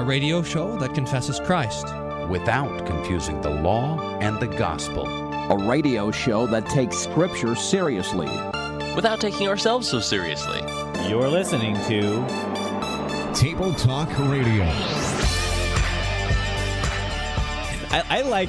a radio show that confesses Christ. without confusing the law and the gospel. A radio show that takes Scripture seriously. without taking ourselves so seriously. You're listening to Table Talk Radio. I, I like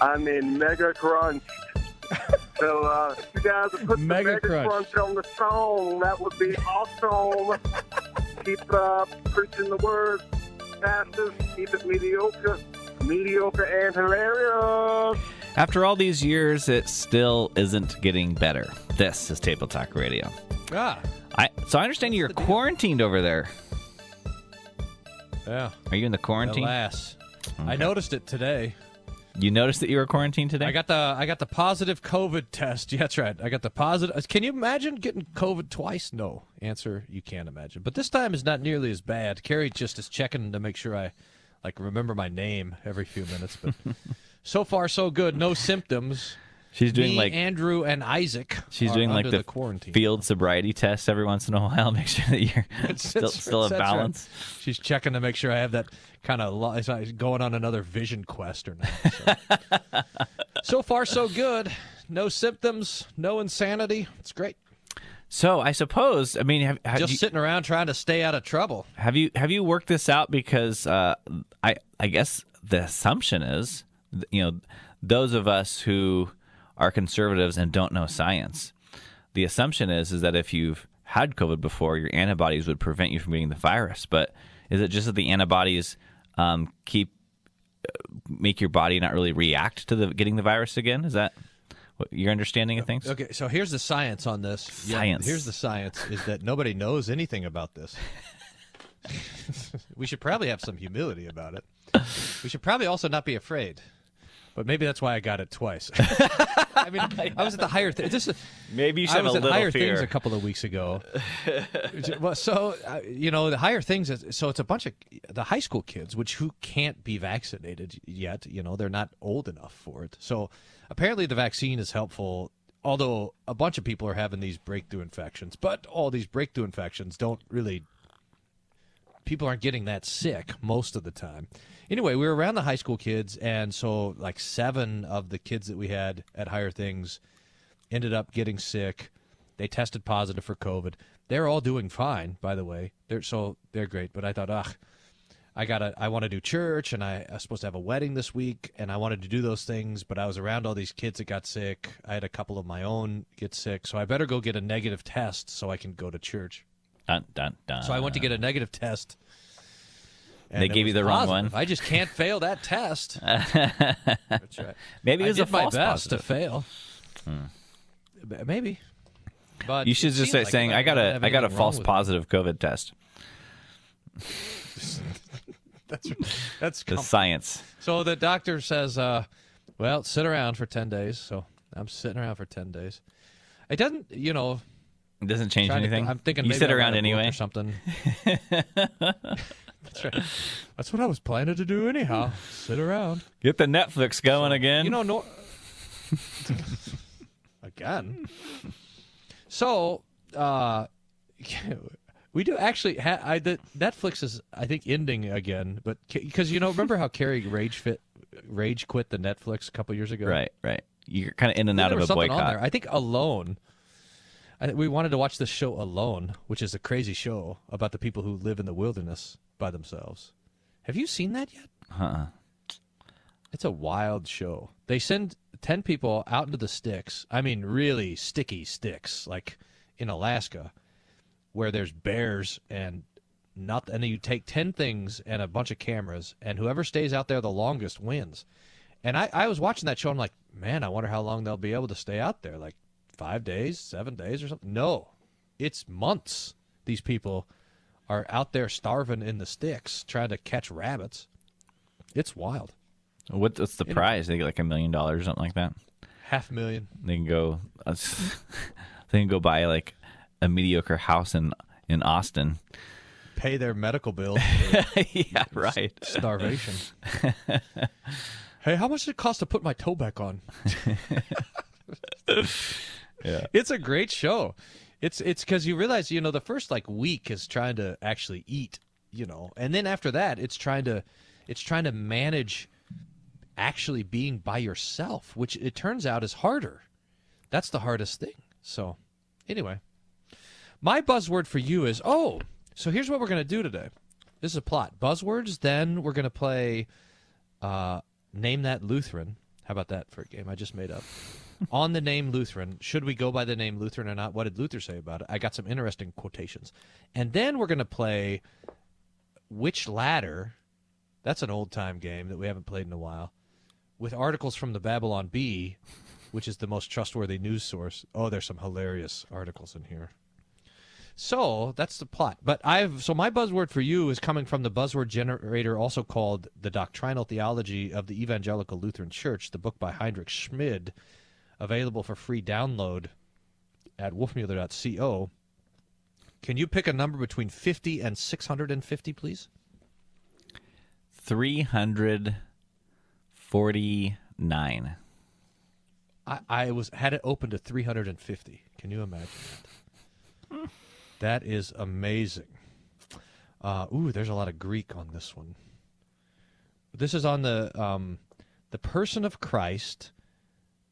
I mean, mega crunch. so, uh, if you guys would put Mega the mega crunch. crunch. on the song, that would be awesome. keep uh, preaching the word, pastors. Keep it mediocre, mediocre and hilarious. After all these years, it still isn't getting better. This is Table Talk Radio. Ah, I so I understand you're quarantined over there. yeah. Are you in the quarantine? Alas, I noticed it today. You noticed that you were quarantined today? I got the I got the positive COVID test. Yeah, that's right. I got the positive. Uh, can you imagine getting COVID twice? No. Answer: You can't imagine. But this time is not nearly as bad. Carrie just is checking to make sure I like remember my name every few minutes. But so far so good. No symptoms. She's doing Me, like Andrew and Isaac. she's doing like under the, quarantine. field sobriety test every once in a while. Make sure that you're still That's- still a that's right. balance. She's checking to make sure I have that kind of lo- is I going on another vision quest or not. So. so far, so good. No symptoms, no insanity. It's great. So I suppose I mean have, have Just you, sitting around trying to stay out of trouble. have you have you worked this out because uh, I I guess the assumption is you know those of us who are conservatives and don't know science the assumption is is that if you've had COVID before your antibodies would prevent you from getting the virus but is it just that the antibodies um, keep uh, make your body not really react to the getting the virus again is that what your understanding of things Okay, so here's the science on this. Yeah, Science. here's the science is that nobody knows anything about this. we should probably have some humility about it. We should probably also not be afraid. But maybe that's why I got it twice. I mean, I was at the higher. Th- this is, maybe you should I was at higher fear things a couple of weeks ago. well, so uh, you know the higher things. Is, so it's a bunch of the high school kids, which who can't be vaccinated yet. You know they're not old enough for it. So apparently the vaccine is helpful. Although a bunch of people are having these breakthrough infections, but all these breakthrough infections don't really. People aren't getting that sick most of the time. Anyway, we were around the high school kids, and so like seven of the kids that we had at Higher Things ended up getting sick. They tested positive for COVID. They're all doing fine, by the way. They're so they're great. But I thought, ugh, I gotta, I want to do church, and I, I was supposed to have a wedding this week, and I wanted to do those things, but I was around all these kids that got sick. I had a couple of my own get sick, so I better go get a negative test so I can go to church. Dun, dun, dun. So I went to get a negative test. and They gave you the wrong positive. one? I just can't fail that test. That's right. maybe it I was did a my false best positive. to fail. B- Maybe. But You should just start like saying, "I got a, got a false wrong positive COVID test." That's that's The science. so the doctor says, uh, "Well, sit around for ten days." So I'm sitting around for ten days. It doesn't, you know. It doesn't change anything. I'm thinking you sit around write a book anyway. or something. That's right. That's what I was planning to do anyhow. Sit around. Get the Netflix going again. You know, no. Again. So, uh, we do actually. Ha- I the Netflix is, I think, ending again, but because you know, remember how Carrie rage fit, rage quit the Netflix a couple years ago, right, right. You're kind of in and out of a boycott. I think Alone. I, we wanted to watch this show Alone, which is a crazy show about the people who live in the wilderness by themselves. Have you seen that yet? Uh-uh. It's a wild show. They send 10 people out into the sticks. I mean, really sticky sticks, like in Alaska, where there's bears and not, and then you take 10 things and a bunch of cameras, and whoever stays out there the longest wins. And I, I was watching that show. I'm like, man, I wonder how long they'll be able to stay out there. Like five days, seven days, or something. No, it's months. These people are out there starving in the sticks trying to catch rabbits. It's wild. What, what's the prize? They get like a million dollars or something like that. Half a million. They can go. Uh, they can go buy like a mediocre house in in Austin. Pay their medical bill. yeah, right. Starvation. hey, how much did it cost to put my toe back on? Yeah. It's a great show. It's it's because you realize you know the first like week is trying to actually eat, you know, and then after that it's trying to it's trying to manage actually being by yourself, which it turns out is harder. That's the hardest thing. So, anyway, my buzzword for you is oh. So here's what we're gonna do today. This is a plot. Buzzwords. Then we're gonna play. Uh, name that Lutheran. How about that for a game I just made up? On the name Lutheran, should we go by the name Lutheran or not? What did Luther say about it? I got some interesting quotations. And then we're going to play Which Ladder? That's an old time game that we haven't played in a while. With articles from the Babylon Bee, which is the most trustworthy news source. Oh, there's some hilarious articles in here. So that's the plot. But I've so my buzzword for you is coming from the buzzword generator, also called the Doctrinal Theology of the Evangelical Lutheran Church, the book by Heinrich Schmid, available for free download at wolfmueller.co. Can you pick a number between 50 and 650, please? Three hundred forty-nine. I, I was had it open to 350. Can you imagine that? that is amazing. Uh, ooh, there's a lot of Greek on this one. This is on the um, the person of Christ,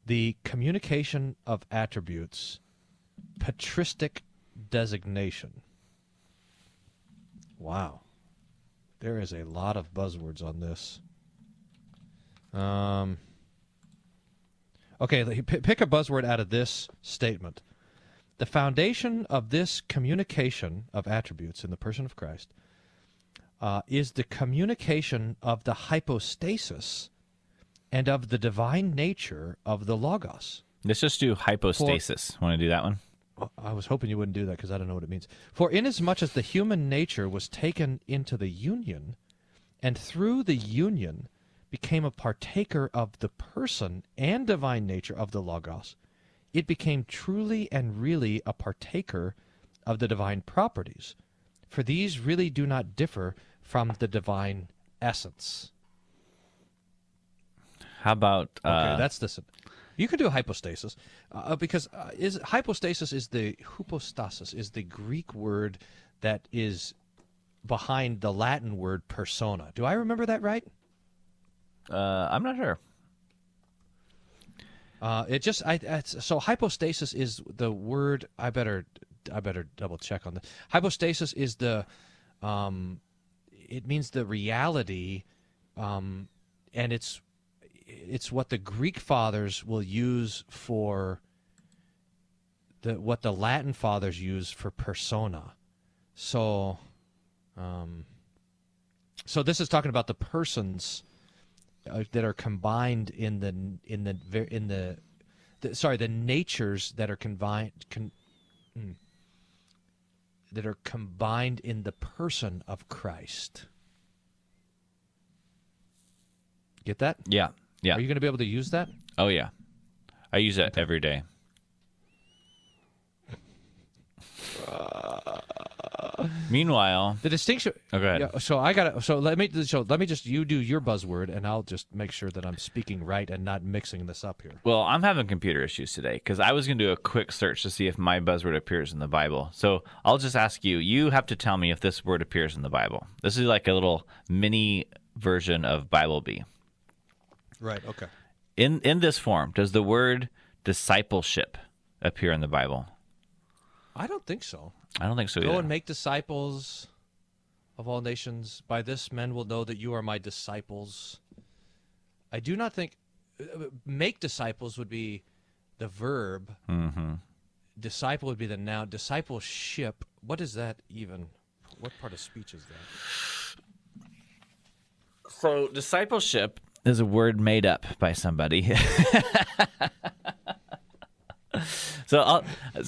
the communication of attributes, patristic designation. Wow, there is a lot of buzzwords on this. Um. Okay, pick a buzzword out of this statement. The foundation of this communication of attributes in the person of Christ uh, is the communication of the hypostasis and of the divine nature of the Logos. Let's just do hypostasis. Want to do that one? I was hoping you wouldn't do that because I don't know what it means. For inasmuch as the human nature was taken into the union, and through the union became a partaker of the person and divine nature of the Logos, it became truly and really a partaker of the divine properties. For these really do not differ from the divine essence. How about Okay, uh, that's this. You can do hypostasis uh, because uh, is hypostasis is the hypostasis is the Greek word that is behind the Latin word persona. Do I remember that right? uh, I'm not sure. Uh, it just I it's, so hypostasis is the word. I better I better double check on this. Hypostasis is the um, it means the reality, um, and it's it's what the Greek fathers will use for the what the Latin fathers use for persona. So, um, so this is talking about the persons uh, that are combined in the in the in the, the sorry the natures that are combined con, mm, that are combined in the person of Christ. Get that? Yeah, yeah. Are you going to be able to use that? oh yeah. I use that every day. Meanwhile, The distinction. Oh, go ahead. Yeah, so I got to So let me. So let me just. You do your buzzword, and I'll just make sure that I'm speaking right and not mixing this up here. well, I'm having computer issues today because I was going to do a quick search to see if my buzzword appears in the Bible. So I'll just ask you. You have to tell me if this word appears in the Bible. This is like a little mini version of Bible Bee. Right. Okay. In in this form, does the word discipleship appear in the Bible? I don't think so. I don't think so Go either. and make disciples of all nations. By this, men will know that you are my disciples. I do not think uh, make disciples would be the verb. mm-hmm. Disciple would be the noun. Discipleship. What is that even? What part of speech is that? So discipleship is a word made up by somebody. so I'll,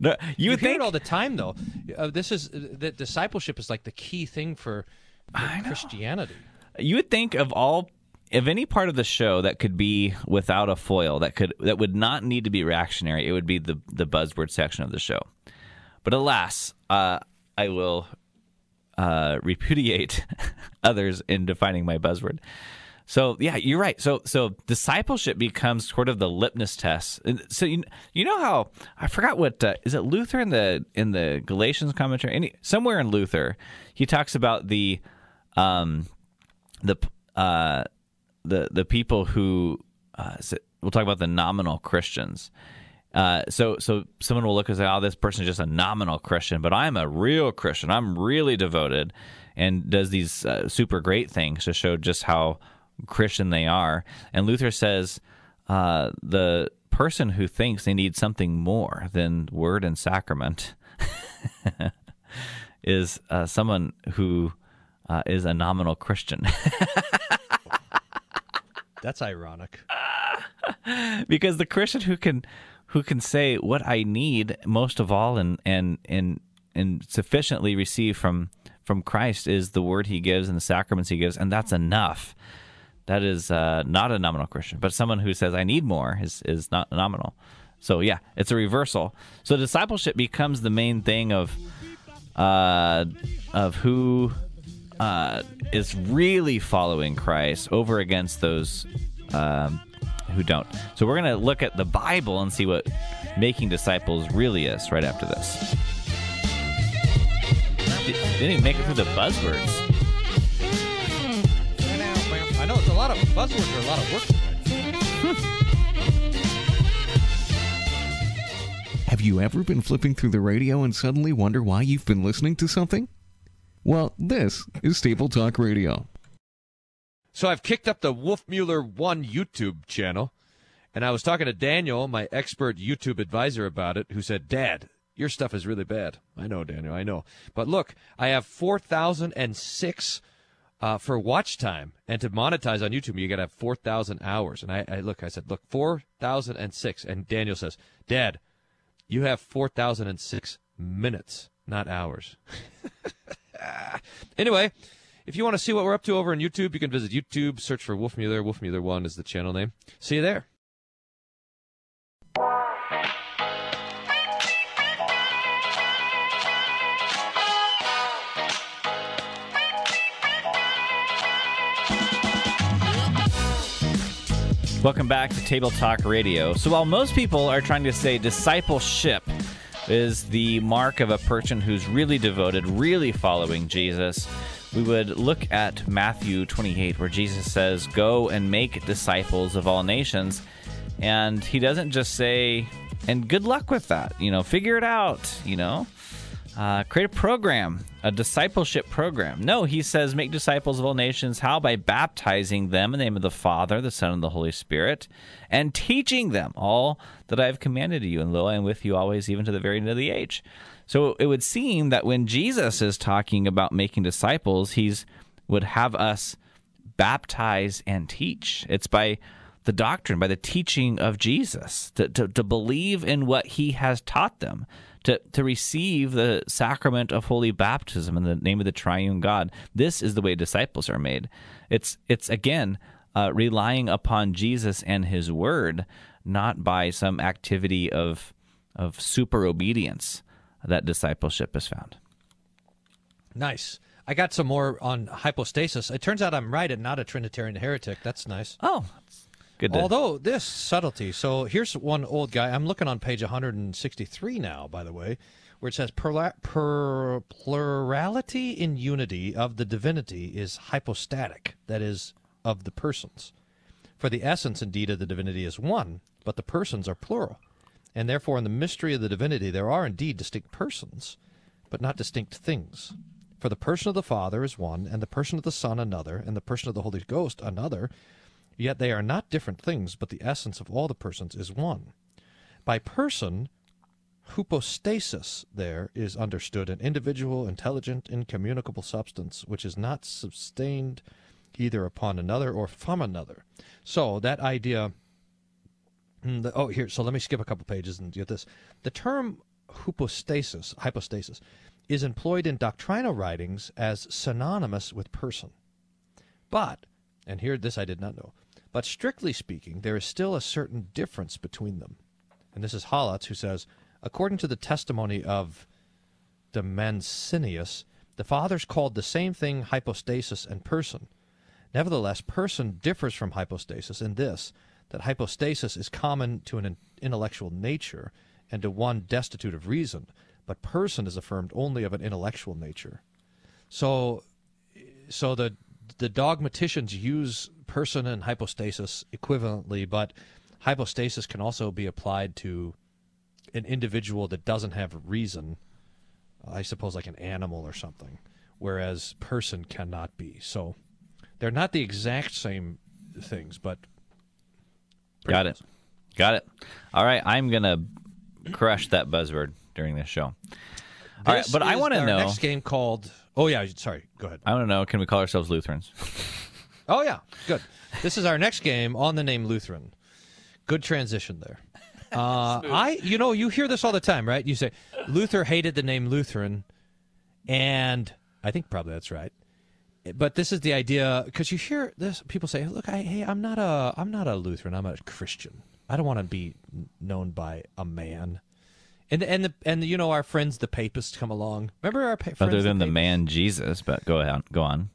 no, you, You, would hear it all the time, though. Uh, this is uh, that discipleship is like the key thing for, for Christianity. you would think of all of any part of the show that could be without a foil that could that would not need to be reactionary, it would be the the buzzword section of the show. But alas, uh, I will uh, repudiate others in defining my buzzword. So yeah, you're right. So so discipleship becomes sort of the litmus test. And So you you know how I forgot what uh, is it Luther in the in the Galatians commentary any somewhere in Luther he talks about the um the uh the the people who uh, we'll talk about the nominal Christians. Uh, so so someone will look and say, "Oh, this person is just a nominal Christian," but I'm a real Christian. I'm really devoted, and does these uh, super great things to show just how Christian they are. And Luther says uh, the person who thinks they need something more than word and sacrament is uh, someone who uh, is a nominal Christian. That's ironic. because the Christian who can who can say what I need most of all and and and and sufficiently receive from from Christ is the word He gives and the sacraments He gives, and that's enough. That is uh, not a nominal Christian, but someone who says I need more is is not nominal. So yeah, it's a reversal. So discipleship becomes the main thing of uh, of who uh, is really following Christ over against those um, who don't. So we're going to look at the Bible and see what making disciples really is right after this. Didn't even make it through the buzzwords. I know it's a lot of buzzwords are a lot of work. Hmm. Have you ever been flipping through the radio and suddenly wonder why you've been listening to something? Well, this is Stable Talk Radio. So I've kicked up the Wolfmueller One YouTube channel, and I was talking to Daniel, my expert YouTube advisor, about it, who said, "Dad, your stuff is really bad." I know, Daniel, I know. But look, I have four thousand and six uh, for watch time, and to monetize on YouTube, you got to have four thousand hours. And I, I look, I said, "Look, four thousand and six. And Daniel says, "Dad, you have four thousand and six minutes, not hours." Anyway, if you want to see what we're up to over on YouTube, you can visit YouTube, search for Wolfmueller. Wolfmueller1 is the channel name. See you there. Welcome back to Table Talk Radio. So, while most people are trying to say discipleship is the mark of a person who's really devoted, really following Jesus, we would look at Matthew 28, where Jesus says, Go and make disciples of all nations. And he doesn't just say, and good luck with that, you know, figure it out, you know. Uh, create a program, a discipleship program. No, he says, make disciples of all nations. How? By baptizing them in the name of the Father, the Son, and the Holy Spirit, and teaching them all that I have commanded to you. And lo, I am with you always, even to the very end of the age. So it would seem that when Jesus is talking about making disciples, he's would have us baptize and teach. It's by the doctrine, by the teaching of Jesus, to, to, to believe in what he has taught them, to, to receive the sacrament of holy baptism in the name of the triune God. This is the way disciples are made. It's, it's again, uh, relying upon Jesus and his word, not by some activity of, of super obedience that discipleship is found. Nice. I got some more on hypostasis. It turns out I'm right and not a Trinitarian heretic. That's nice. Oh, good. To, Although this subtlety. So here's one old guy. I'm looking on page 163 now, by the way, where it says plurality in unity of the divinity is hypostatic, that is, of the persons. For the essence, indeed, of the divinity is one, but the persons are plural. And therefore, in the mystery of the divinity, there are indeed distinct persons, but not distinct things. For the person of the Father is one, and the person of the Son another, and the person of the Holy Ghost another, Yet they are not different things, but the essence of all the persons is one. By person, hypostasis there is understood an individual, intelligent, incommunicable substance which is not sustained either upon another or from another. So that idea. Mm, the- oh, here. So let me skip a couple pages and get this. The term hypostasis, hypostasis, is employed in doctrinal writings as synonymous with person. But, and here this I did not know, but strictly speaking, there is still a certain difference between them. And this is Hollatz who says, according to the testimony of Demensinius, the fathers called the same thing hypostasis and person. Nevertheless, person differs from hypostasis in this, that hypostasis is common to an intellectual nature and to one destitute of reason, but person is affirmed only of an intellectual nature. So, so the the dogmaticians use person and hypostasis equivalently, but hypostasis can also be applied to an individual that doesn't have reason. I suppose like an animal or something, whereas person cannot be. So they're not the exact same things, but Got it. Got it. All right, I'm gonna crush that buzzword during this show. All right, This but I is want to our know. next game called. Oh yeah, sorry. Go ahead. I want to know. Can we call ourselves Lutherans? Oh yeah, good. This is our next game on the name Lutheran. Good transition there. Uh, I, you know, you hear this all the time, right? You say Luther hated the name Lutheran, and I think probably that's right. But this is the idea because you hear this. People say, "Look, I, hey, I'm not a, I'm not a Lutheran. I'm a Christian. I don't want to be known by a man." And and the and the, you know our friends the papists come along. Remember our pa- friends Other than the papists? man Jesus, but go ahead. Go on.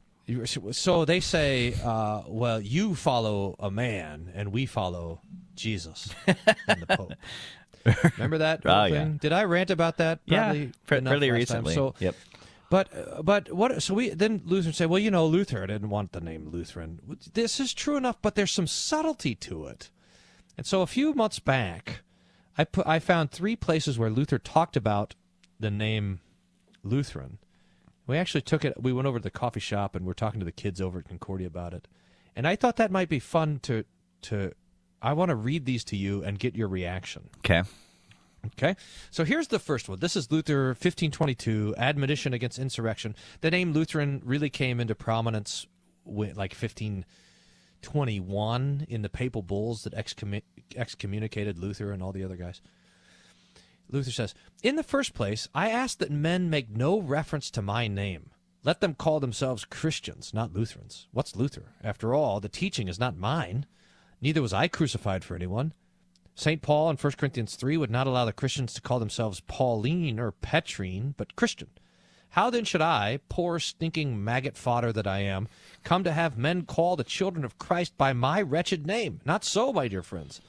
So they say, uh, well, you follow a man and we follow Jesus and the Pope. Remember that Oh, yeah. Did I rant about that? Yeah, Probably enough fairly recently. So, Yep. But uh, but what? So we then Lutherans say, well, you know, Luther didn't want the name Lutheran. This is true enough, but there's some subtlety to it. And so a few months back, I put I found three places where Luther talked about the name Lutheran. We actually took it. We went over to the coffee shop and we're talking to the kids over at Concordia about it. And I thought that might be fun to to. I want to read these to you and get your reaction. Okay. Okay, so here's the first one. This is Luther 1522, admonition against insurrection. The name Lutheran really came into prominence with like 1521 in the papal bulls that excommu- excommunicated Luther and all the other guys. Luther says, In the first place, I ask that men make no reference to my name. Let them call themselves Christians, not Lutherans. What's Luther? After all, the teaching is not mine. Neither was I crucified for anyone. St. Paul in 1 Corinthians 3 would not allow the Christians to call themselves Pauline or Petrine, but Christian. How then should I, poor stinking maggot fodder that I am, come to have men call the children of Christ by my wretched name? Not so, my dear friends.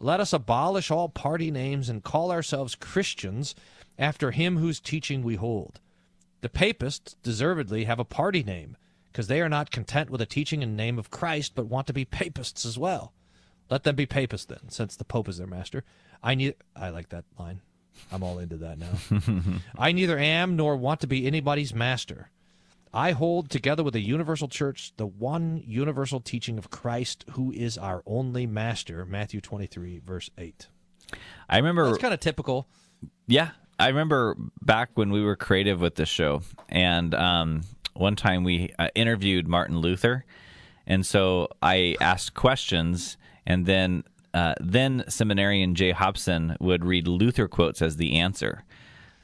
Let us abolish all party names and call ourselves Christians after him whose teaching we hold. The papists deservedly have a party name because they are not content with the teaching and name of Christ, but want to be papists as well. Let them be papists then, since the Pope is their master. I need. I like that line. I'm all into that now. I neither am nor want to be anybody's master. I hold, together with the universal church, the one universal teaching of Christ, who is our only master. Matthew 23, verse 8. I remember. That's kind of typical. Yeah, I remember back when we were creative with this show, and um, one time we uh, interviewed Martin Luther, and so I asked questions, and then uh, then seminarian Jay Hobson would read Luther quotes as the answer.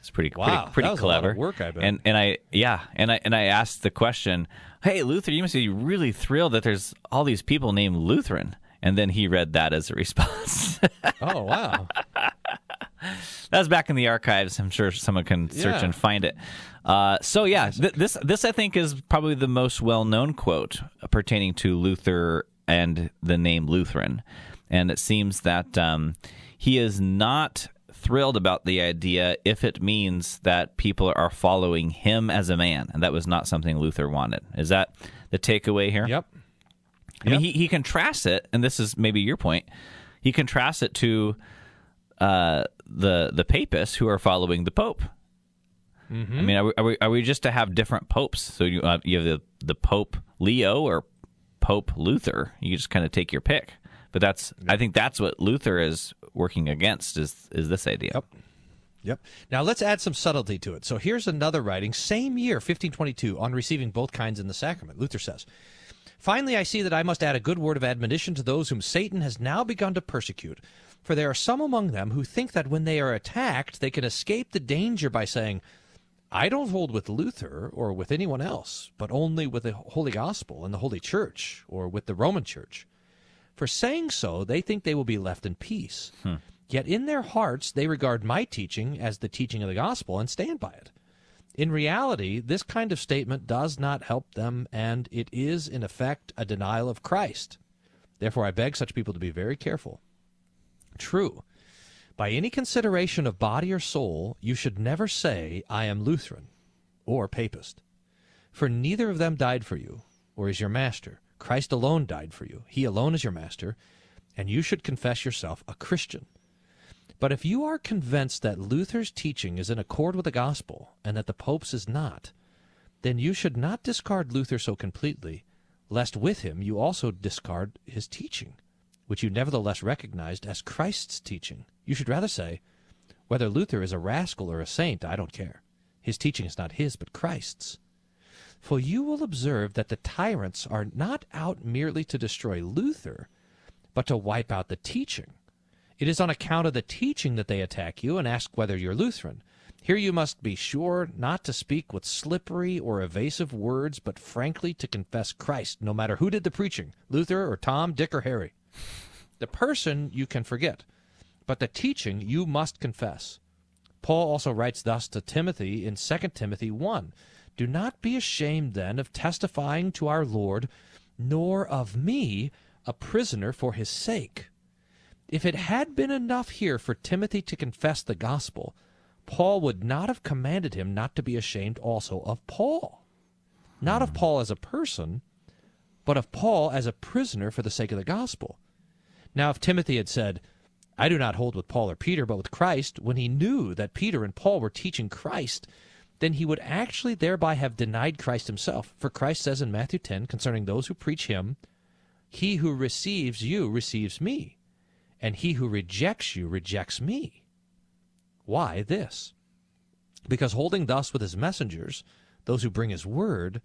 It's pretty Wow, pretty, pretty that was a lot of clever work, I bet. And and I yeah, and I and I asked the question, "Hey Luther, you must be really thrilled that there's all these people named Lutheran." And then he read that as a response. Oh, wow. That was back in the archives. I'm sure someone can search Yeah. and find it. Uh, so yeah, th- this this I think is probably the most well known quote pertaining to Luther and the name Lutheran, and it seems that um, he is not thrilled about the idea if it means that people are following him as a man, and that was not something Luther wanted. Is that the takeaway here? yep. I mean, he, he contrasts it, and this is maybe your point. He contrasts it to uh, the the papists who are following the pope. I mean, are we, are we are we just to have different popes? So you uh, you have the the Pope Leo or Pope Luther. You just kind of take your pick. But that's I think that's what Luther is working against is is this idea. Yep. Yep. Now let's add some subtlety to it. So here's another writing, same year, 1522, on receiving both kinds in the sacrament. Luther says, Finally, I see that I must add a good word of admonition to those whom Satan has now begun to persecute. For there are some among them who think that when they are attacked, they can escape the danger by saying, I don't hold with Luther or with anyone else, but only with the Holy Gospel and the Holy Church or with the Roman Church. For saying so, they think they will be left in peace. Hmm. Yet in their hearts, they regard my teaching as the teaching of the gospel and stand by it. In reality, this kind of statement does not help them, and it is, in effect, a denial of Christ. Therefore, I beg such people to be very careful. True, by any consideration of body or soul, you should never say, I am Lutheran or Papist. For neither of them died for you, or is your master. Christ alone died for you. He alone is your master, and you should confess yourself a Christian. But if you are convinced that Luther's teaching is in accord with the gospel, and that the Pope's is not, then you should not discard Luther so completely, lest with him you also discard his teaching, which you nevertheless recognized as Christ's teaching. You should rather say, whether Luther is a rascal or a saint, I don't care. His teaching is not his, but Christ's. For you will observe that the tyrants are not out merely to destroy Luther, but to wipe out the teaching. It is on account of the teaching that they attack you and ask whether you're Lutheran. Here you must be sure not to speak with slippery or evasive words, but frankly to confess Christ, no matter who did the preaching Luther or Tom, Dick, or Harry. The person you can forget, but the teaching you must confess. Paul also writes thus to Timothy in 2 Timothy 1 Do not be ashamed then of testifying to our Lord, nor of me, a prisoner for his sake. If it had been enough here for Timothy to confess the gospel, Paul would not have commanded him not to be ashamed also of Paul. Not of hmm. Paul as a person, but of Paul as a prisoner for the sake of the gospel. Now, if Timothy had said, I do not hold with Paul or Peter, but with Christ, when he knew that Peter and Paul were teaching Christ, then he would actually thereby have denied Christ himself. For Christ says in Matthew 10 concerning those who preach him, He who receives you receives me, and he who rejects you rejects me. Why this? Because holding thus with his messengers, those who bring his word,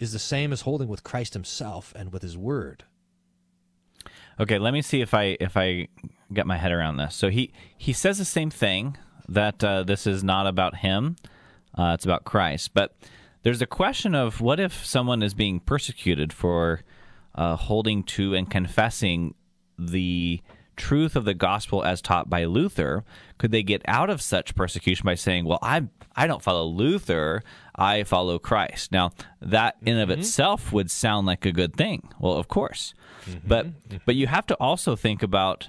is the same as holding with Christ himself and with his word. Okay, let me see if I if I get my head around this. So he he says the same thing that uh, this is not about him; uh, it's about Christ. But there's a question of what if someone is being persecuted for uh, holding to and confessing the truth of the gospel as taught by Luther? Could they get out of such persecution by saying, "Well, I I don't follow Luther; I follow Christ"? Now that in of itself would sound like a good thing. Well, of course, but but you have to also think about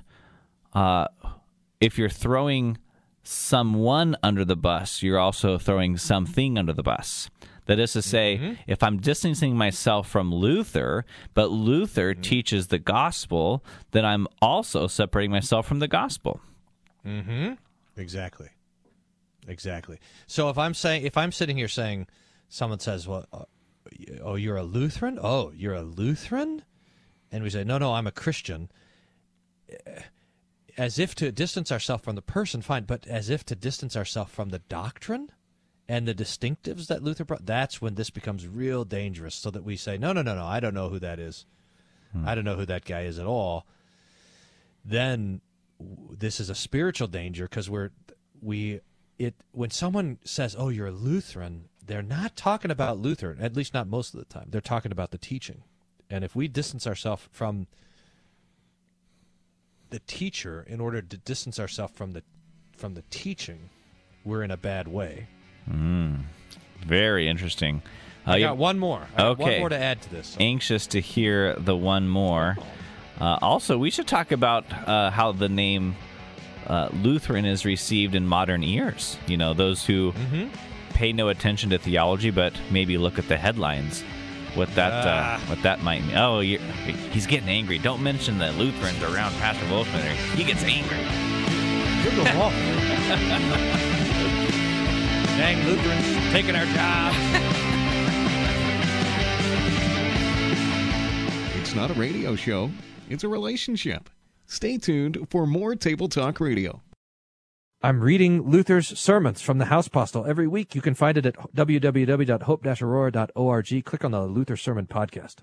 uh, if you're throwing someone under the bus, you're also throwing something under the bus. That is to say, if I'm distancing myself from Luther, but Luther teaches the gospel, then I'm also separating myself from the gospel. Mm-hmm. Exactly. Exactly. So if I'm saying, if I'm sitting here saying, someone says, "Well, uh, oh, you're a Lutheran? Oh, you're a Lutheran?" And we say, "No, no, I'm a Christian." Eh, As if to distance ourselves from the person, fine, but as if to distance ourselves from the doctrine and the distinctives that Luther brought, that's when this becomes real dangerous. So that we say, "No, no, no, no, I don't know who that is. I don't know who that guy is at all." Then this is a spiritual danger because we're we it when someone says oh you're a lutheran they're not talking about luther at least not most of the time they're talking about the teaching and if we distance ourselves from the teacher in order to distance ourselves from the from the teaching we're in a bad way Very interesting. Uh, i got one more I got one more to add to this anxious to hear the one more. Uh, also, we should talk about uh, how the name uh, Lutheran is received in modern ears. You know, those who pay no attention to theology, but maybe look at the headlines. What that uh, what that might mean? Oh, you're, he's getting angry. Don't mention the Lutherans around Pastor Wolfman. He gets angry. dang lutherans taking our job It's not a radio show, it's a relationship. Stay tuned for more Table Talk Radio. I'm reading Luther's sermons from the House Postil every week. You can find it at www.hope-aurora.org. Click on the Luther Sermon Podcast.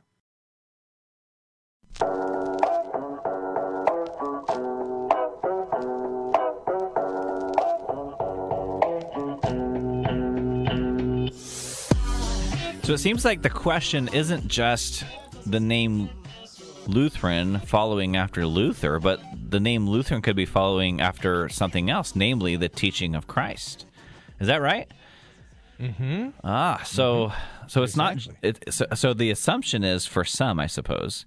So it seems like the question isn't just the name Lutheran following after Luther, but the name Lutheran could be following after something else, namely the teaching of Christ. Is that right? Mm-hmm. Ah, so so it's Exactly. not. It, so, so the assumption is for some, I suppose,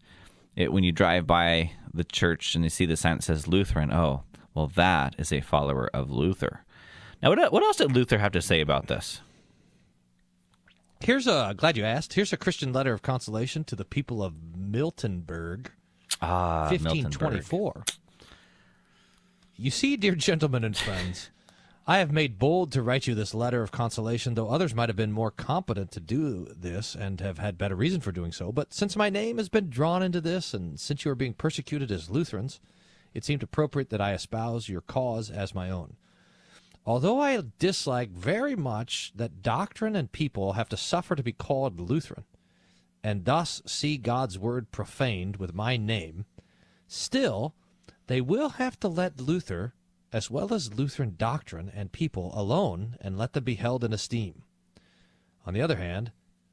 it, when you drive by the church and you see the sign that says Lutheran, oh, well, that is a follower of Luther. Now, what what else did Luther have to say about this? Here's a glad you asked. Here's a Christian letter of consolation to the people of Miltenberg, Ah, Miltenberg. 1524. You see, dear gentlemen and friends, I have made bold to write you this letter of consolation, though others might have been more competent to do this and have had better reason for doing so. But since my name has been drawn into this, and since you are being persecuted as Lutherans, it seemed appropriate that I espouse your cause as my own. Although I dislike very much that doctrine and people have to suffer to be called Lutheran, and thus see God's word profaned with my name, still they will have to let Luther, as well as Lutheran doctrine and people, alone and let them be held in esteem. On the other hand,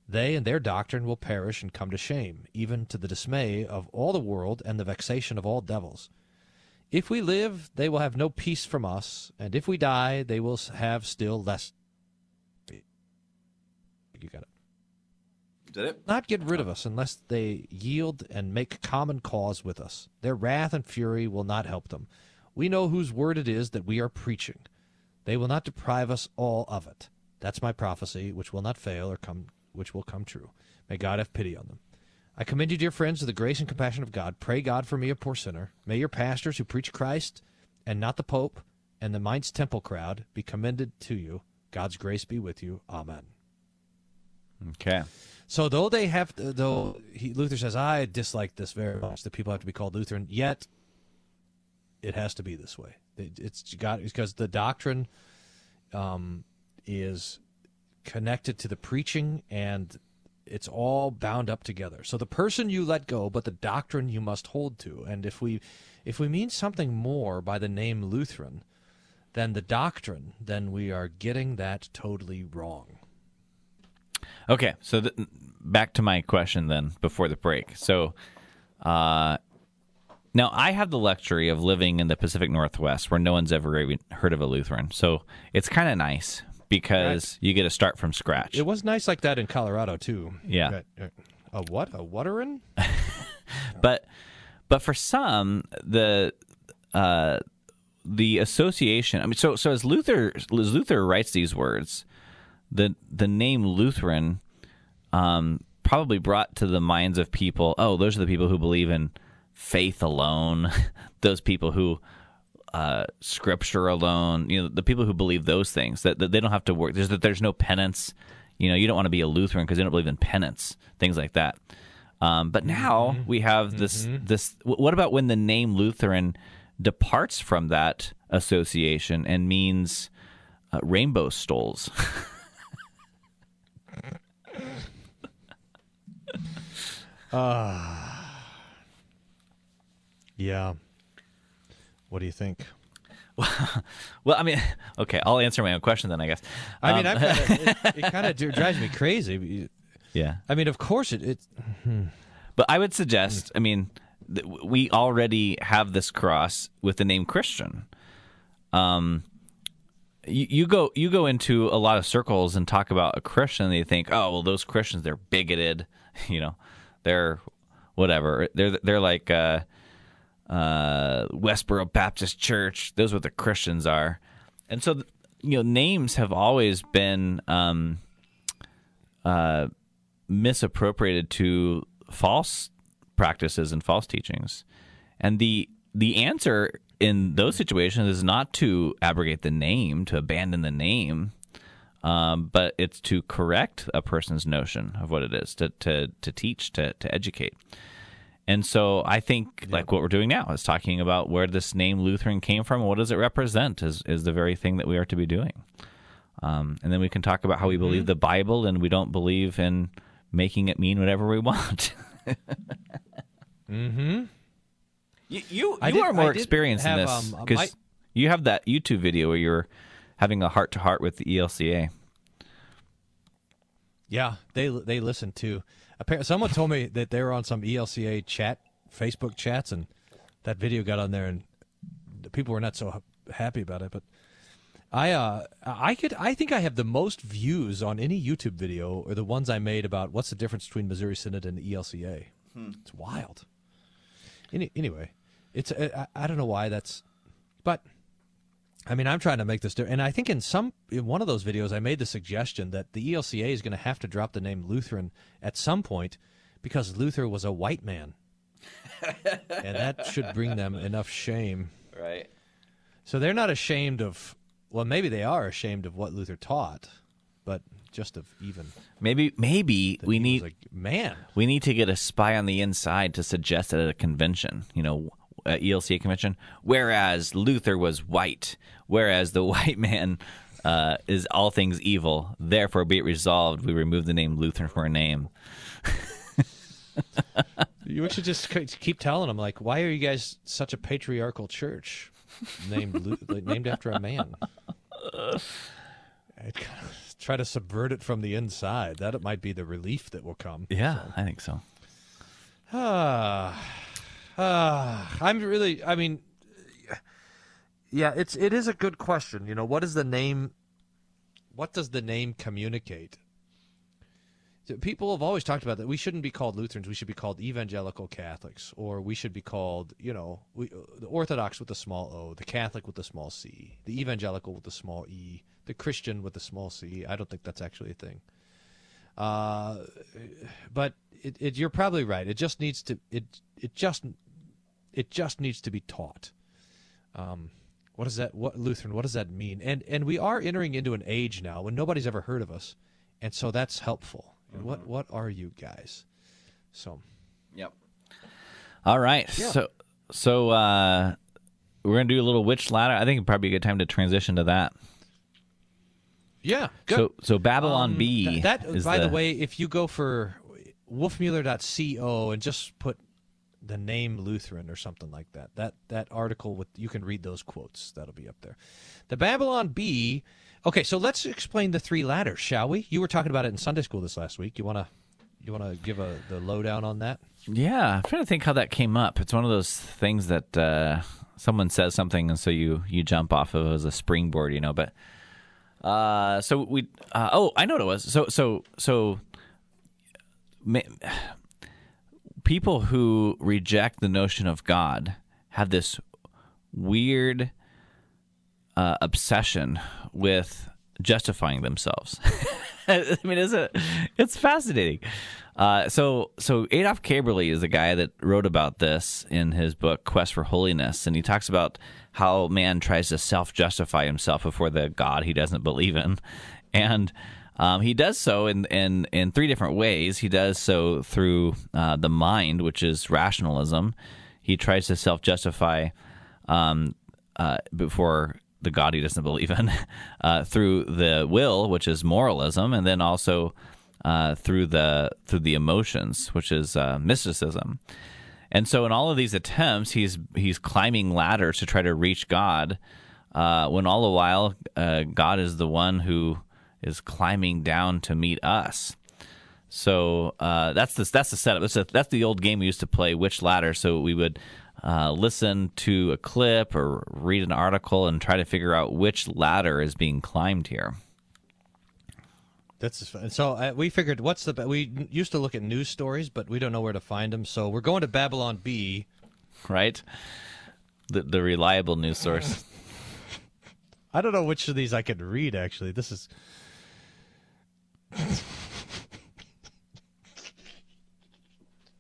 they and their doctrine will perish and come to shame, even to the dismay of all the world and the vexation of all devils. If we live, they will have no peace from us, and if we die, they will have still less. You got it. Did it? Not get rid of us unless they yield and make common cause with us. Their wrath and fury will not help them. We know whose word it is that we are preaching. They will not deprive us all of it. That's my prophecy, which will not fail or come, which will come true. May God have pity on them. I commend you, dear friends, to the grace and compassion of God. Pray God for me, a poor sinner. May your pastors who preach Christ and not the Pope and the Mainz Temple crowd be commended to you. God's grace be with you. Amen. Okay. So though they have, to, though he, Luther says, I dislike this very much that people have to be called Lutheran. Yet, it has to be this way. It, it's got because the doctrine um, is connected to the preaching, and it's all bound up together. So the person you let go, but the doctrine you must hold to. And if we, if we mean something more by the name Lutheran than the doctrine, then we are getting that totally wrong. Okay, so th- back to my question then before the break. So, uh, now I have the luxury of living in the Pacific Northwest where no one's ever heard of a Lutheran. So it's kind of nice because you get to start from scratch. It was nice like that in Colorado too. Yeah. Right, right. A what? A waterin? but but for some the uh the association i mean so so as luther as luther writes these words the the name lutheran um probably brought to the minds of people oh those are the people who believe in faith alone those people who uh, scripture alone, you know, the people who believe those things that, that they don't have to work. There's that there's no penance. You know, you don't want to be a Lutheran because they don't believe in penance, things like that. Um, but now we have this this. What about when the name Lutheran departs from that association and means uh, rainbow stoles? Ah, Yeah. What do you think? well, I mean, okay, I'll answer my own question then, I guess. I mean, Um, I've kinda, it, it kind of drives me crazy. yeah. I mean, of course it. it But I would suggest, I mean, th- we already have this cross with the name Christian. Um, you, you go you go into a lot of circles and talk about a Christian, and they think, oh, well, those Christians they're bigoted, you know, they're whatever, they're they're like uh, uh, Westboro Baptist Church. Those are what the Christians are, and so you know, names have always been. Um, uh, misappropriated to false practices and false teachings. And the the answer in those situations is not to abrogate the name, to abandon the name, um, but it's to correct a person's notion of what it is, to to to teach, to to educate. And so I think like what we're doing now is talking about where this name Lutheran came from what does it represent is is the very thing that we are to be doing. Um, and then we can talk about how we believe the Bible and we don't believe in making it mean whatever we want. mm-hmm. You you, you did- are more I did experienced in have, this um, because my- you have that YouTube video where you're having a heart to heart with the ELCA. Yeah, they they listen too. Apparently, someone told me that they were on some ELCA chat, Facebook chats, and that video got on there, and the people were not so happy about it. But I, uh, I could, I think I have the most views on any YouTube video, or the ones I made about what's the difference between Missouri Synod and ELCA. It's wild. Any, anyway, it's I, I don't know why that's, but I mean, I'm trying to make this, di- and I think in some in one of those videos, I made the suggestion that the ELCA is going to have to drop the name Lutheran at some point because Luther was a white man, and that should bring them enough shame. Right. So they're not ashamed of. Well, maybe they are ashamed of what Luther taught, but just of even. Maybe maybe we need like man. we need to get a spy on the inside to suggest it at a convention. You know, at ELCA convention. Whereas Luther was white, whereas the white man uh, is all things evil. Therefore, be it resolved, we remove the name Luther from our name. You should just keep telling them like, why are you guys such a patriarchal church named named after a man? I'd kind of try to subvert it from the inside. That might be the relief that will come. Yeah, I think so. Ah, ah, I'm really. I mean, yeah, it's it is a good question. You know, what is the name? What does the name communicate? People have always talked about that we shouldn't be called Lutherans. We should be called evangelical Catholics, or we should be called, you know, we, the Orthodox with the small O, the Catholic with the small C, the evangelical with the small E, the Christian with the small C. I don't think that's actually a thing. Uh, but it, it, you're probably right. It just needs to it it just it just needs to be taught. Um, what does that what Lutheran? What does that mean? And and we are entering into an age now when nobody's ever heard of us, and so that's helpful. And What what are you guys? So Yep. All right. So so uh, we're gonna do a little which ladder. I think it'd probably be a good time to transition to that. Yeah, good. So so Babylon Um, B. That, by the, way, if you go for wolfmueller.co and just put the name Lutheran or something like that, that that article with you can read those quotes. That'll be up there. The Babylon Bee. Okay, so let's explain the three ladders, shall we? You were talking about it in Sunday school this last week. You wanna you wanna give a the lowdown on that? Yeah, I'm trying to think how that came up. It's one of those things that uh, someone says something, and so you you jump off of it as a springboard, you know. But uh, so we uh, oh, I know what it was. So so so people who reject the notion of God have this weird uh, obsession with justifying themselves. I mean, is it? It's fascinating. Uh, so, so Adolf Köberle is the guy that wrote about this in his book Quest for Holiness, and he talks about how man tries to self-justify himself before the God he doesn't believe in, and um, he does so in, in in three different ways. He does so through uh, the mind, which is rationalism. He tries to self-justify um, uh, before the God he doesn't believe in, uh, through the will, which is moralism, and then also uh, through the through the emotions, which is uh, mysticism. And so, in all of these attempts, he's he's climbing ladders to try to reach God, uh, when all the while uh, God is the one who is climbing down to meet us. So uh, that's the that's the setup. That's, a, that's the old game we used to play, which ladder. So we would uh, listen to a clip or read an article and try to figure out which ladder is being climbed here. That's fun. So uh, we figured, what's the? We used to look at news stories, but we don't know where to find them. So we're going to Babylon Bee. Right, the the reliable news source. I don't know which of these I could read. Actually, this is.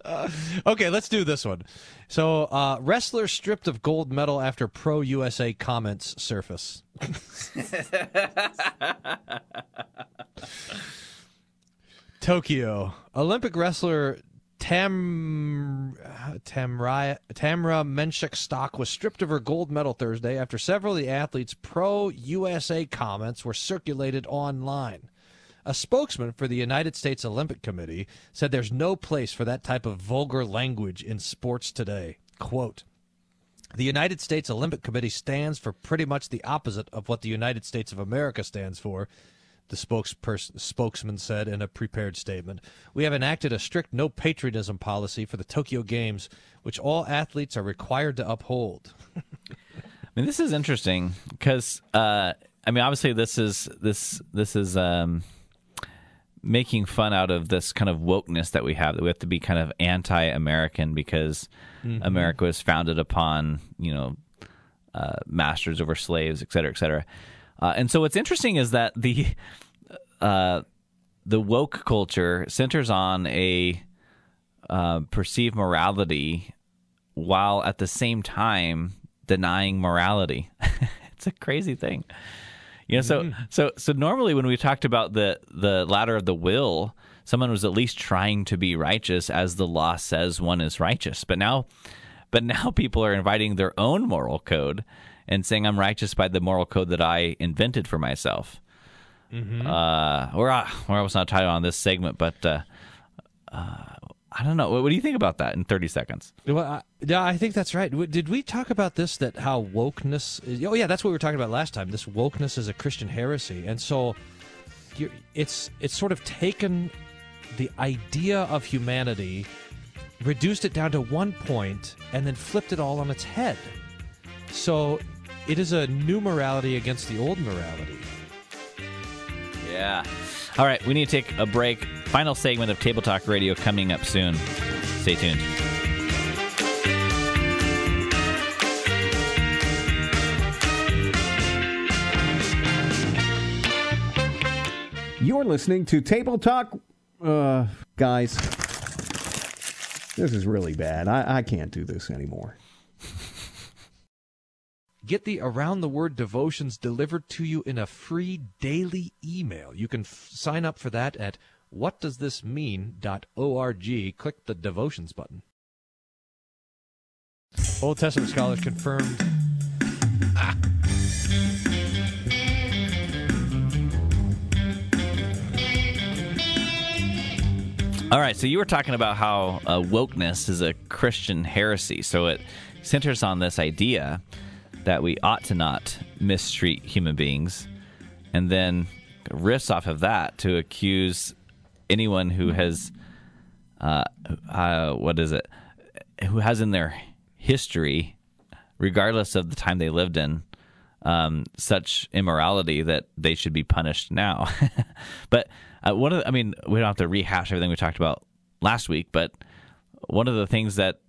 Uh, okay, let's do this one. So, uh, wrestler stripped of gold medal after pro USA comments surface. Tokyo Olympic wrestler Tam Tamra Tamyra Stock was stripped of her gold medal Thursday after several of the athletes' pro USA comments were circulated online. A spokesman for the United States Olympic Committee said there's no place for that type of vulgar language in sports today. Quote The United States Olympic Committee stands for pretty much the opposite of what the United States of America stands for. the spokesperson spokesman said in a prepared statement. We have enacted a strict no patriotism policy for the Tokyo Games, which all athletes are required to uphold. I mean, this is interesting because uh, I mean, obviously, this is this this is um, making fun out of this kind of wokeness that we have that we have to be kind of anti-American because America was founded upon you know uh, masters over slaves, et cetera, et cetera. Uh, and so, what's interesting is that the uh, the woke culture centers on a uh, perceived morality while at the same time denying morality. it's a crazy thing. You know, so so so normally when we talked about the the ladder of the will, someone was at least trying to be righteous as the law says one is righteous. But now but now people are inviting their own moral code and saying I'm righteous by the moral code that I invented for myself. Uh, or I, or I was not title on this segment, but uh, uh, I don't know. What, what do you think about that in 30 seconds? Well, I, yeah, I think that's right. Did we talk about this? That how wokeness? Is, oh, yeah, that's what we were talking about last time. This wokeness is a Christian heresy, and so you're, it's it's sort of taken the idea of humanity, reduced it down to one point, and then flipped it all on its head. So it is a new morality against the old morality. Yeah. All right, we need to take a break. Final segment of Table Talk Radio coming up soon. Stay tuned. You're listening to Table Talk. Uh, guys, this is really bad. I, I can't do this anymore. Get the Around the Word devotions delivered to you in a free daily email. You can f- sign up for that at whatdoesthismean.org. Click the devotions button. Old Testament scholars confirmed. All right, so you were talking about how uh, wokeness is a Christian heresy. So it centers on this idea that we ought to not mistreat human beings, and then riffs off of that to accuse anyone who has, uh, uh, what is it, who has in their history, regardless of the time they lived in, um, such immorality that they should be punished now. but uh, one of the, I mean, we don't have to rehash everything we talked about last week, but one of the things that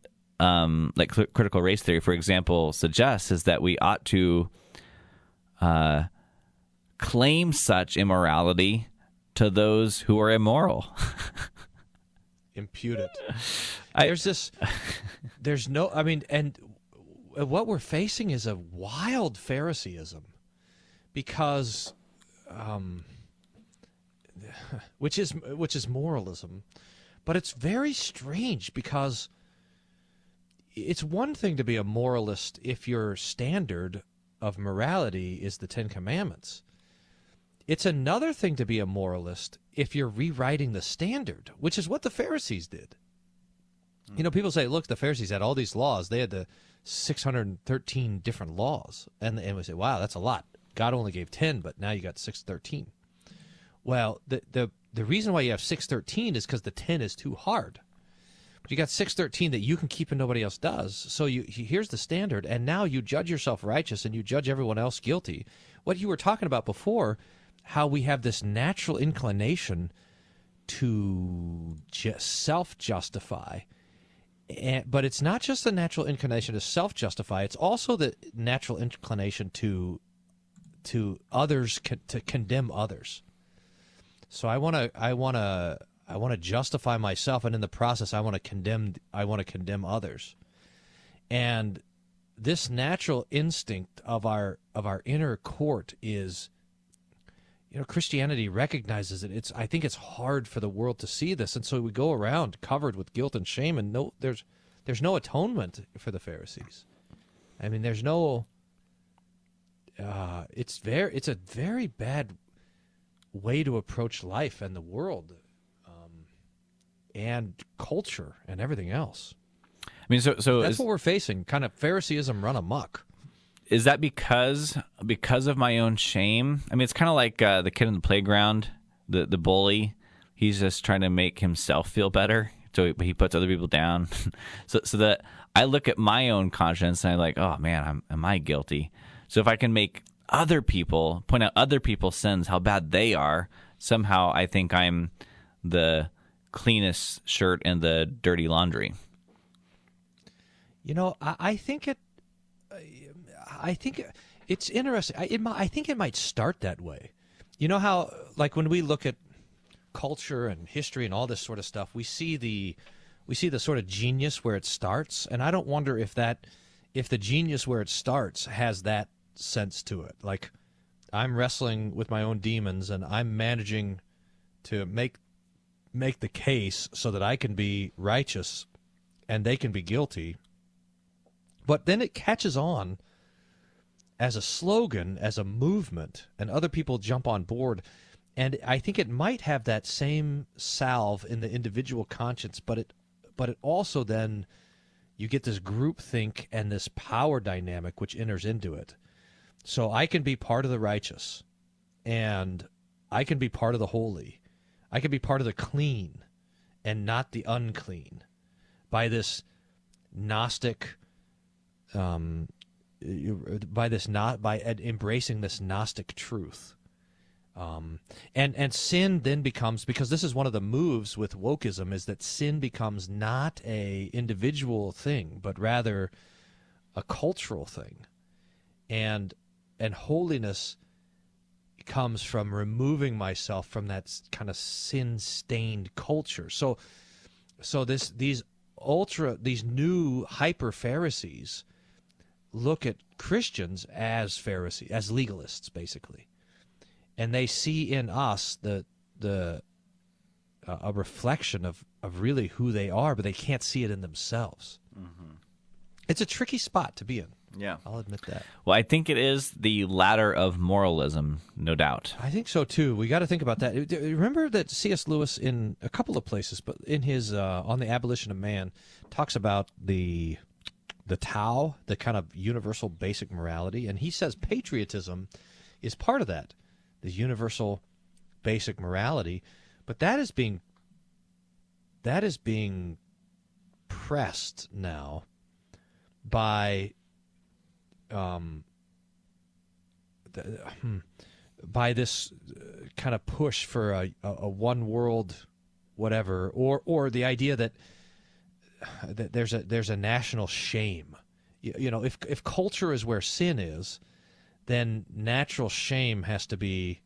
um, like cl- critical race theory, for example, suggests is that we ought to uh, claim such immorality to those who are immoral. impute it. I- there's this. There's no. I mean, and what we're facing is a wild Phariseeism, because, um, which is which is moralism, but it's very strange because it's one thing to be a moralist if your standard of morality is the Ten Commandments. It's another thing to be a moralist if you're rewriting the standard, which is what the Pharisees did. You know, mm-hmm. people say, look, the Pharisees had all these laws. They had the 613 different laws. And, and we say, wow, that's a lot. God only gave 10, but now you got 613. Well, the, the, the reason why you have 613 is because the 10 is too hard. But you got 613 that you can keep and nobody else does. So you here's the standard, and now you judge yourself righteous and you judge everyone else guilty. What you were talking about before, how we have this natural inclination to just self justify. And, but it's not just the natural inclination to self justify, it's also the natural inclination to to others to condemn others. So I want to I want to I want to justify myself and in the process I want to condemn I want to condemn others. And this natural instinct of our of our inner court is you know Christianity recognizes it. It's I think it's hard for the world to see this and so we go around covered with guilt and shame and no there's there's no atonement for the Pharisees. I mean there's no uh, it's very it's a very bad way to approach life and the world and culture and everything else. I mean, so so That's is- what we're facing. Kind of Phariseeism run amok. is that because because of my own shame? I mean, it's kind of like uh, the kid in the playground, the the bully. He's just trying to make himself feel better, so he, he puts other people down. so so that I look at my own conscience and I'm like, oh man, I'm, am I guilty? So if I can make other people point out other people's sins, how bad they are, somehow I think I'm the cleanest shirt in the dirty laundry. You know, I, I think it. I think it's interesting. I, it, I think it might start that way. You know how, like, when we look at culture and history and all this sort of stuff, we see the we see the sort of genius where it starts, and I don't wonder if that if the genius where it starts has that sense to it. Like, I'm wrestling with my own demons, and I'm managing to make make the case so that I can be righteous and they can be guilty. But then it catches on as a slogan, as a movement, and other people jump on board. And I think it might have that same salve in the individual conscience, but it but it also then you get this group think and this power dynamic which enters into it. So I can be part of the righteous and I can be part of the holy. I can be part of the clean and not the unclean by this Gnostic um, by this not by embracing this Gnostic truth. Um, and and sin then becomes because this is one of the moves with wokeism is that sin becomes not a individual thing but rather a cultural thing, and and holiness comes from removing myself from that kind of sin stained culture. So so this these ultra these new hyper Pharisees look at Christians as Pharisees, as legalists, basically, and they see in us the the uh, a reflection of of really who they are, but they can't see it in themselves. It's a tricky spot to be in. Yeah. I'll admit that. Well, I think it is the ladder of moralism, no doubt. I think so too. We got to think about that. Remember that C.S. Lewis, in a couple of places, but in his uh, on the abolition of man, talks about the the Tao, the kind of universal basic morality, and he says patriotism is part of that, the universal basic morality. But that is being that is being pressed now by um, the, hmm, by this uh, kind of push for a, a, one world whatever or or the idea that that there's a there's a national shame. You, you know if if culture is where sin is then natural shame has to be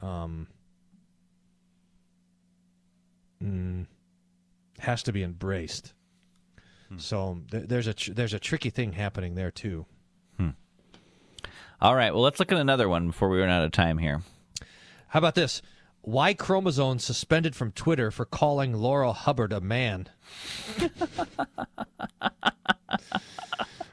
um mm, has to be embraced. So th- there's a tr- there's a tricky thing happening there too All right, well, let's look at another one before we run out of time here. How about this? Y chromosome suspended from Twitter for calling Laurel Hubbard a man.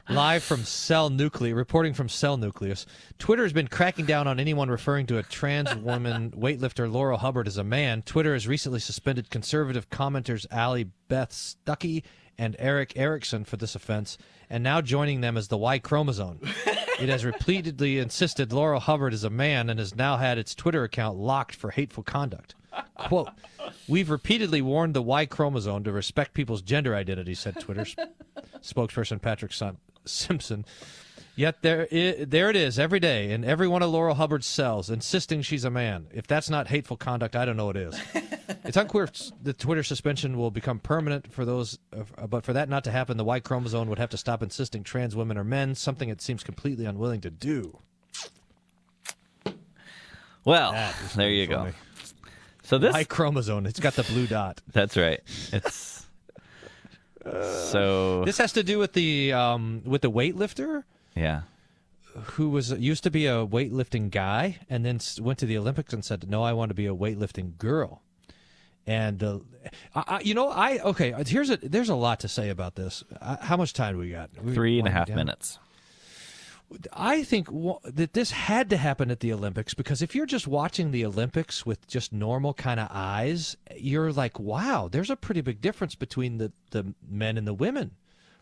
Live from Cell Nucleus, reporting from Cell Nucleus. Twitter has been cracking down on anyone referring to a trans woman weightlifter Laurel Hubbard as a man. Twitter has recently suspended conservative commenters Allie Beth Stuckey and Erick Erickson for this offense, and now joining them is the Y chromosome. It has repeatedly insisted Laurel Hubbard is a man and has now had its Twitter account locked for hateful conduct. Quote, We've repeatedly warned the Y chromosome to respect people's gender identity, said Twitter sp- spokesperson Patrick Sim- Simpson. Yet there, i- there it is every day in every one of Laurel Hubbard's cells, insisting she's a man. If that's not hateful conduct, I don't know what is. it's unclear if the Twitter suspension will become permanent for those, uh, but for that not to happen, the Y chromosome would have to stop insisting trans women are men, something it seems completely unwilling to do. Well, there you funny. go. So this Y chromosome, it's got the blue dot. that's right. It's so This has to do with the um, with the weightlifter yeah. who was used to be a weightlifting guy and then went to the Olympics and said, "No, I want to be a weightlifting girl." And uh, I, you know, I okay. Here's a there's a lot to say about this. Uh, how much time do we got? We Three and a half down? minutes. I think w- that this had to happen at the Olympics because if you're just watching the Olympics with just normal kind of eyes, you're like, wow, there's a pretty big difference between the, the men and the women.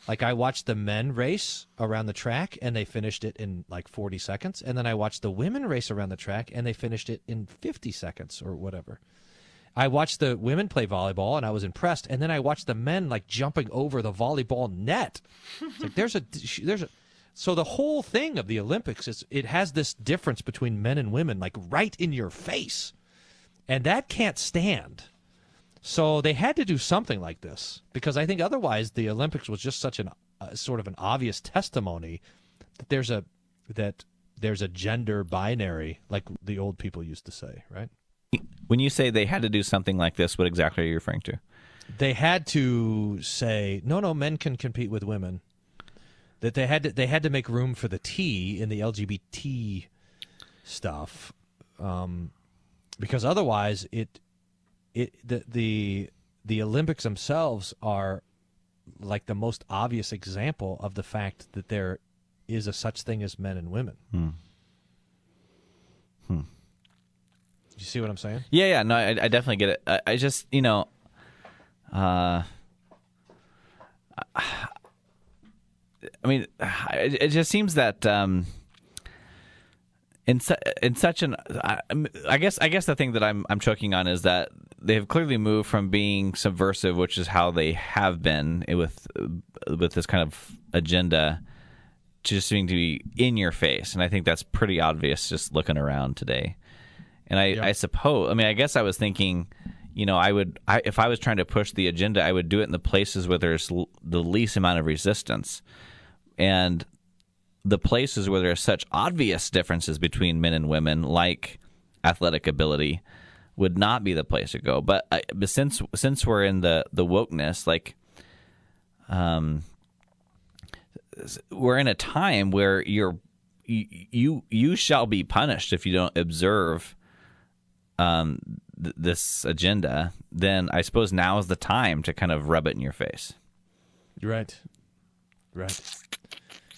Like I watched the men race around the track and they finished it in like 40 seconds, and then I watched the women race around the track and they finished it in 50 seconds or whatever. I watched the women play volleyball and I was impressed, and then I watched the men like jumping over the volleyball net. It's like there's a there's a so the whole thing of the Olympics is it has this difference between men and women like right in your face, and that can't stand. So they had to do something like this because I think otherwise the Olympics was just such an uh, sort of an obvious testimony that there's a that there's a gender binary like the old people used to say, right? When you say they had to do something like this, what exactly are you referring to? They had to say no, no, men can compete with women. That they had to they had to make room for the T in the LGBT stuff, um, because otherwise it it the the the Olympics themselves are like the most obvious example of the fact that there is a such thing as men and women. Hmm. Hmm. You see what I'm saying? Yeah, yeah. No, I, I definitely get it. I, I just, you know, uh, I mean, it, it just seems that um, in su- in such an, I, I guess, I guess the thing that I'm I'm choking on is that they have clearly moved from being subversive, which is how they have been with with this kind of agenda, to just being to be in your face, and I think that's pretty obvious just looking around today. And I, I suppose, I mean, I guess I was thinking, you know, I would, I, if I was trying to push the agenda, I would do it in the places where there's l- the least amount of resistance. And the places where there are such obvious differences between men and women, like athletic ability, would not be the place to go. But, I, but since since we're in the the wokeness, like, um, we're in a time where you're you you, shall be punished if you don't observe um, th- this agenda, then I suppose now is the time to kind of rub it in your face. Right. Right.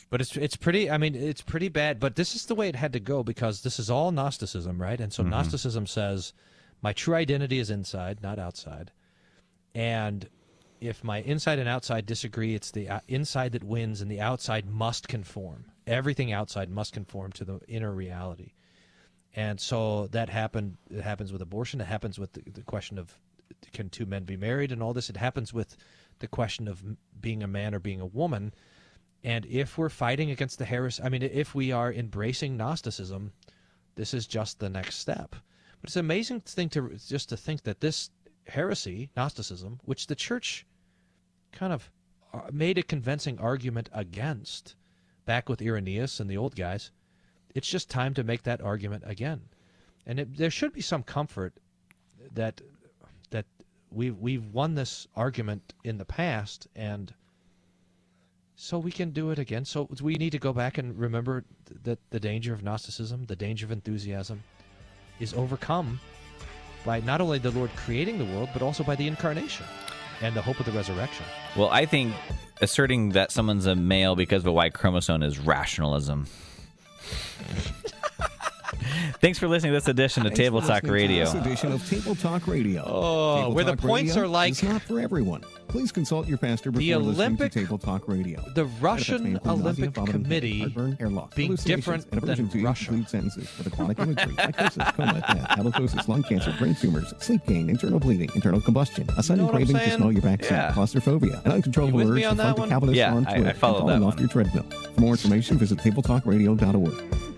But it's it's pretty. I mean, it's pretty bad. But this is the way it had to go because this is all Gnosticism, right? And so Mm-hmm. Gnosticism says my true identity is inside, not outside. And if my inside and outside disagree, it's the uh, inside that wins, and the outside must conform. Everything outside must conform to the inner reality. And so that happened. It happens with abortion. It happens with the, the question of can two men be married and all this. It happens with the question of being a man or being a woman. And if we're fighting against the heresy, I mean, if we are embracing Gnosticism, this is just the next step. But it's an amazing thing to just to think that this heresy, Gnosticism, which the church kind of uh, made a convincing argument against back with Irenaeus and the old guys, it's just time to make that argument again. And it, there should be some comfort that that we've we've won this argument in the past, and so we can do it again. So we need to go back and remember that the danger of Gnosticism, the danger of enthusiasm, is overcome by not only the Lord creating the world, but also by the incarnation and the hope of the resurrection. Well, I think asserting that someone's a male because of a Y chromosome is rationalism. Thanks for listening to this edition of Thanks Table Talk listening to Radio. This edition of Table Talk Radio. Oh, Table where the points Radio are like- is not for everyone. Please consult your pastor before The listening to Table Talk Radio. the Russian may nausea, Olympic vomiting, Committee heartburn, hair being different and than to Russia. incomplete sentences with aquatic imagery, psychosis, coma, death, halitosis, lung cancer, brain tumors, sleep gain, internal bleeding, internal combustion, a sudden know craving to smell your backseat, Yeah. claustrophobia, an uncontrollable urge to on the one? capitalist Yeah, on I- I Twitter, and followed falling off your treadmill. For more information, visit tabletalkradio.org.